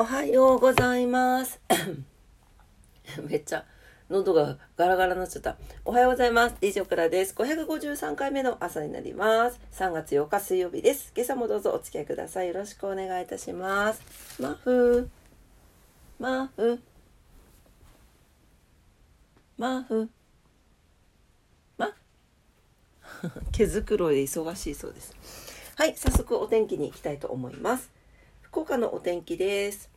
おはようございます。めっちゃ喉がガラガラになっちゃった。おはようございます。DJ オクです。553回目の朝になります。3月8日水曜日です。今朝もどうぞお付き合いください。よろしくお願いいたします。マフマフマフマ毛づくろいで忙しいそうです。はい、早速お天気に行きたいと思います。福岡のお天気です。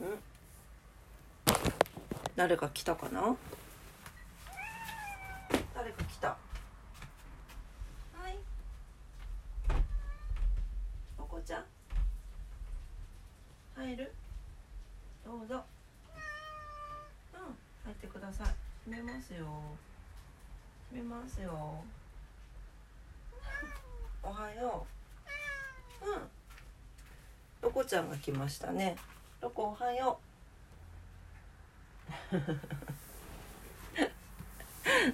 ん？誰か来たかな？誰か来た？はい。おこちゃん？入る？どうぞ。うん入ってください。閉めますよ。閉めますよおはよう。うん。ロコちゃんが来ましたね。ロコおはよう。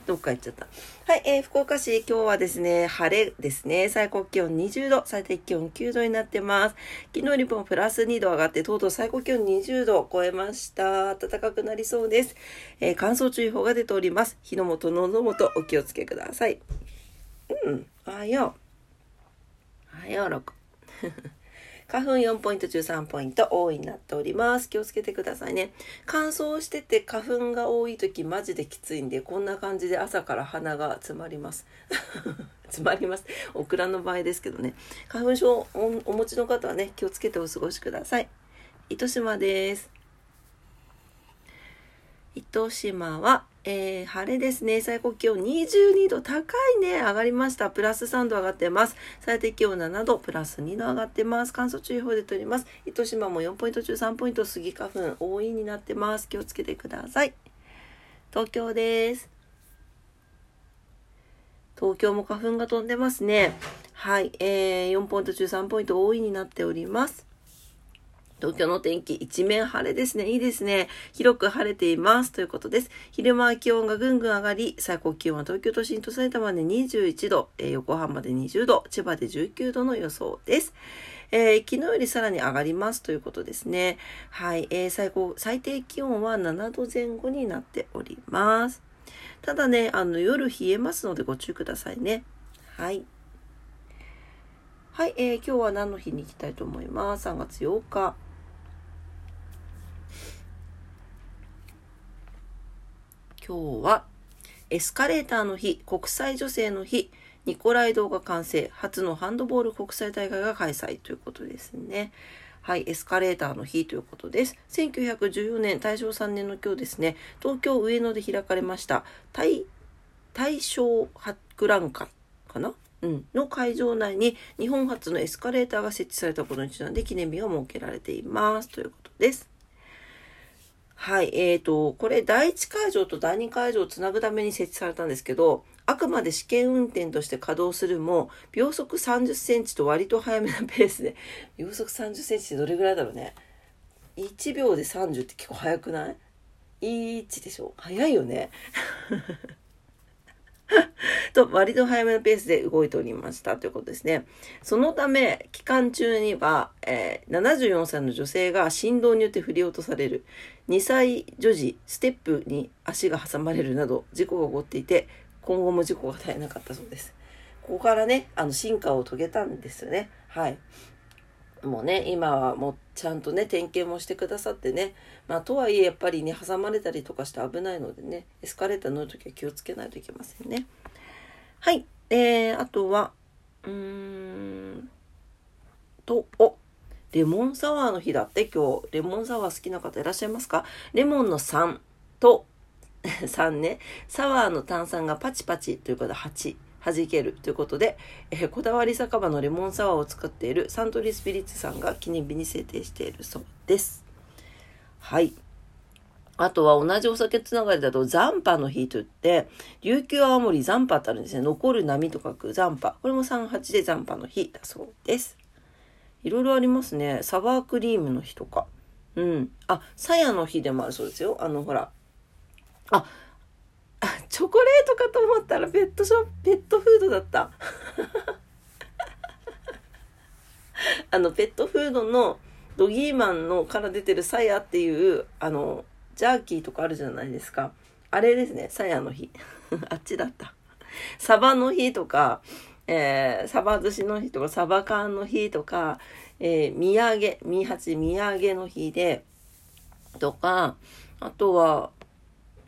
どっか行っちゃった。はい、えー、福岡市、今日はですね、晴れですね。最高気温20度、最低気温9度になってます。昨日よりもプラス2度上がって、とうとう最高気温20度を超えました。暖かくなりそうです。えー、乾燥注意報が出ております。火の元、喉元、お気をつけください。うん、おはよう。は、よろこ。花粉4ポイント中3ポイント多いになっております。気をつけてくださいね。乾燥してて花粉が多い時マジできついんで、こんな感じで朝から鼻が詰まります。詰まります。オクラの場合ですけどね。花粉症おお持ちの方はね、気をつけてお過ごしください。糸島です。糸島は、えー、晴れですね。最高気温22度。高いね。上がりました。プラス3度上がってます。最低気温7度。プラス2度上がってます。乾燥注意報出ております。糸島も4ポイント中3ポイント。スギ花粉多いになってます。気をつけてください。東京です。東京も花粉が飛んでますね。はい。えー、4ポイント中3ポイント多いになっております。東京の天気、一面晴れですね。いいですね。広く晴れています。ということです。昼間は気温がぐんぐん上がり、最高気温は東京都心と埼玉で21度、えー、横浜で20度、千葉で19度の予想です。えー、昨日よりさらに上がりますということですね。はい。えー、最高、最低気温は7度前後になっております。ただね、あの、夜冷えますのでご注意くださいね。はい。はい、えー、今日は何の日に行きたいと思います？3月8日。今日はエスカレーターの日、国際女性の日、ニコライ動画完成、初のハンドボール国際大会が開催ということですね。はい、エスカレーターの日ということです。1914年、大正3年の今日ですね、東京上野で開かれました、大、大正博覧会かな？うん、の会場内に日本初のエスカレーターが設置されたことにちなんで記念日が設けられています。ということです。はい、えーと、これ第1会場と第2会場をつなぐために設置されたんですけど、あくまで試験運転として稼働するも、秒速30センチと割と早めなペースで、秒速30センチってどれぐらいだろうね。1秒で30って結構早くない ?1 でしょ？早いよね。と、割と早めのペースで動いておりましたということですね。そのため、期間中には、えー、74歳の女性が振動によって振り落とされる、2歳女児、ステップに足が挟まれるなど、事故が起こっていて、今後も事故が絶えなかったそうです。ここからね、あの、進化を遂げたんですよね。はい。もね、今はもうちゃんとね、点検もしてくださってね。まあ、とはいえ、やっぱりね、挟まれたりとかして危ないのでね、エスカレーター乗るときは気をつけないといけませんね。はい。えー、あとは、うーんと、お、レモンサワーの日だって今日。レモンサワー好きな方いらっしゃいますか？レモンの3と、3ね。サワーの炭酸がパチパチということで8。弾けるということで、え、こだわり酒場のレモンサワーを作っているサントリースピリッツさんが記念日に制定しているそうです。はい。あとは同じお酒つながりだと残波の日といって、琉球青森残波ってあるんですね。残る波と書く残波。これも38で残波の日だそうです。いろいろありますね。サワークリームの日とか。うん。あ、さやの日でもあるそうですよ。あの、ほら。あ、チョコレートかと思ったらペットショップ、ペットフードだった。あの、ペットフードのドギーマンのから出てるサヤっていう、あの、ジャーキーとかあるじゃないですか。あれですね、サヤの日。あっちだった。サバの日とか、えー、サバ寿司の日とか、サバ缶の日とか、えー、土産、三八土産の日で、とか、あとは、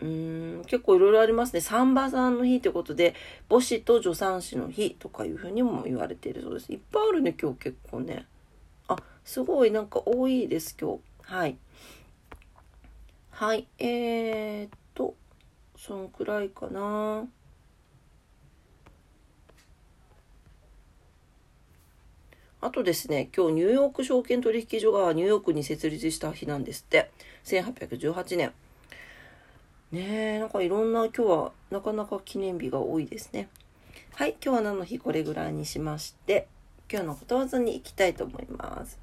うん、結構いろいろありますね。サンバさんの日ってことで、母子と助産師の日とかいうふうにも言われているそうです。いっぱいあるね、今日結構ね。あ、すごいなんか多いです、今日。はい。はい、えー、っと、そんくらいかな。あとですね、今日ニューヨーク証券取引所がニューヨークに設立した日なんですって。1818年。ねえ、なんかいろんな今日はなかなか記念日が多いですね。はい、今日は何の日これぐらいにしまして、今日のことわざに行きたいと思います。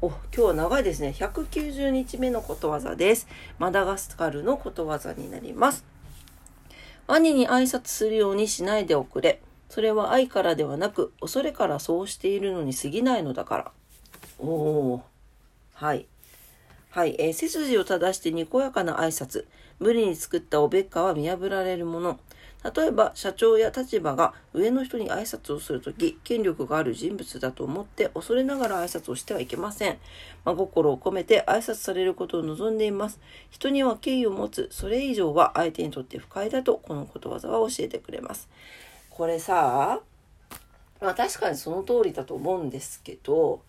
お、今日は長いですね。190日目のことわざです。マダガスカルのことわざになります。兄に挨拶するようにしないでおくれ。それは愛からではなく、恐れからそうしているのに過ぎないのだから。おお。はい。はい。えー、背筋を正してにこやかな挨拶。無理に作ったおべっかは見破られるもの。例えば、社長や立場が上の人に挨拶をするとき、権力がある人物だと思って恐れながら挨拶をしてはいけません。真心を込めて挨拶されることを望んでいます。人には敬意を持つ、それ以上は相手にとって不快だと、このことわざは教えてくれます。これさ、まあ確かにその通りだと思うんですけど、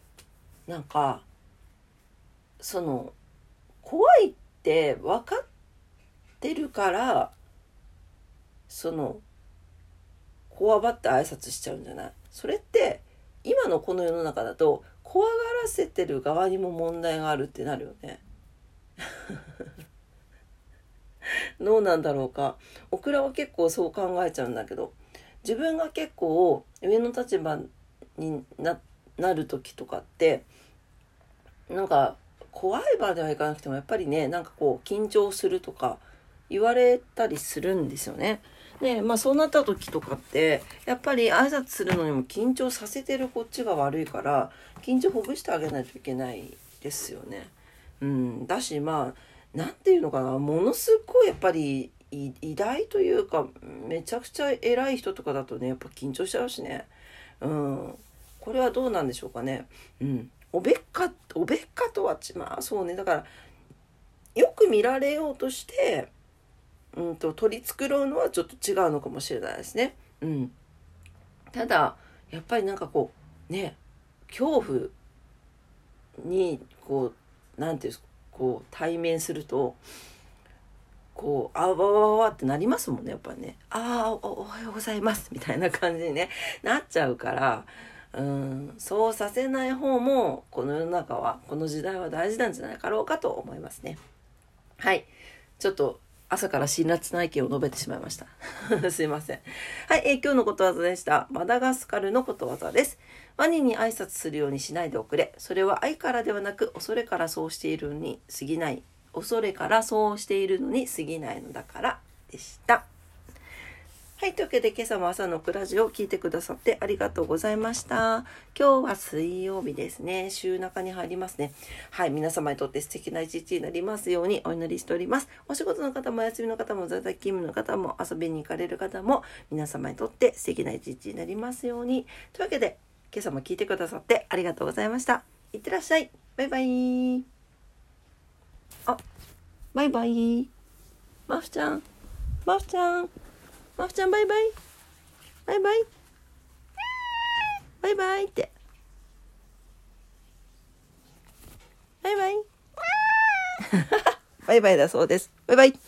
なんか、その怖いって分かってるからそのこわばって挨拶しちゃうんじゃない？それって今のこの世の中だと怖がらせてる側にも問題があるってなるよね。どうなんだろうか。オクラは結構そう考えちゃうんだけど自分が結構上の立場になる時とかってなんか怖い場ではいかなくてもやっぱりねなんかこう緊張するとか言われたりするんですよね。でまあそうなった時とかってやっぱり挨拶するのにも緊張させてるこっちが悪いから緊張ほぐしてあげないといけないですよね。うん、だしまあ何て言うのかなものすごいやっぱり偉大というかめちゃくちゃ偉い人とかだとねやっぱ緊張しちゃうしね。うん、これはどうなんでしょうかね。うん、おべっかおべっかとはまあそうね。だからよく見られようとしてうんと取り繕うのはちょっと違うのかもしれないですね。うん、ただやっぱりなんかこうね恐怖にこう何て言うんですかこう対面するとこうあわわわってなりますもんねやっぱりね。ああおはようございます。みたいな感じに、ね、なっちゃうからうんそうさせない方もこの世の中はこの時代は大事なんじゃないかろうかと思いますね。はい。ちょっと朝から辛辣な意見を述べてしまいました。すいません。はい、えー、今日のことわざでした。マダガスカルのことわざです。ワニに挨拶するようにしないでおくれ。それは愛からではなく恐れからそうしているのに過ぎない。恐れからそうしているのに過ぎないのだからでした。はい。というわけで、今朝も朝のクラジオを聞いてくださってありがとうございました。今日は水曜日ですね。週中に入りますね。はい。皆様にとって素敵な一日になりますようにお祈りしております。お仕事の方もお休みの方も在宅勤務の方も遊びに行かれる方も皆様にとって素敵な一日になりますように。というわけで、今朝も聞いてくださってありがとうございました。いってらっしゃい。バイバイ。あ、バイバイ。マフちゃん。マフちゃん。マフちゃんバイバイ。バイバイ。バイバイって。バイバイ。バイバイだそうです。バイバイ。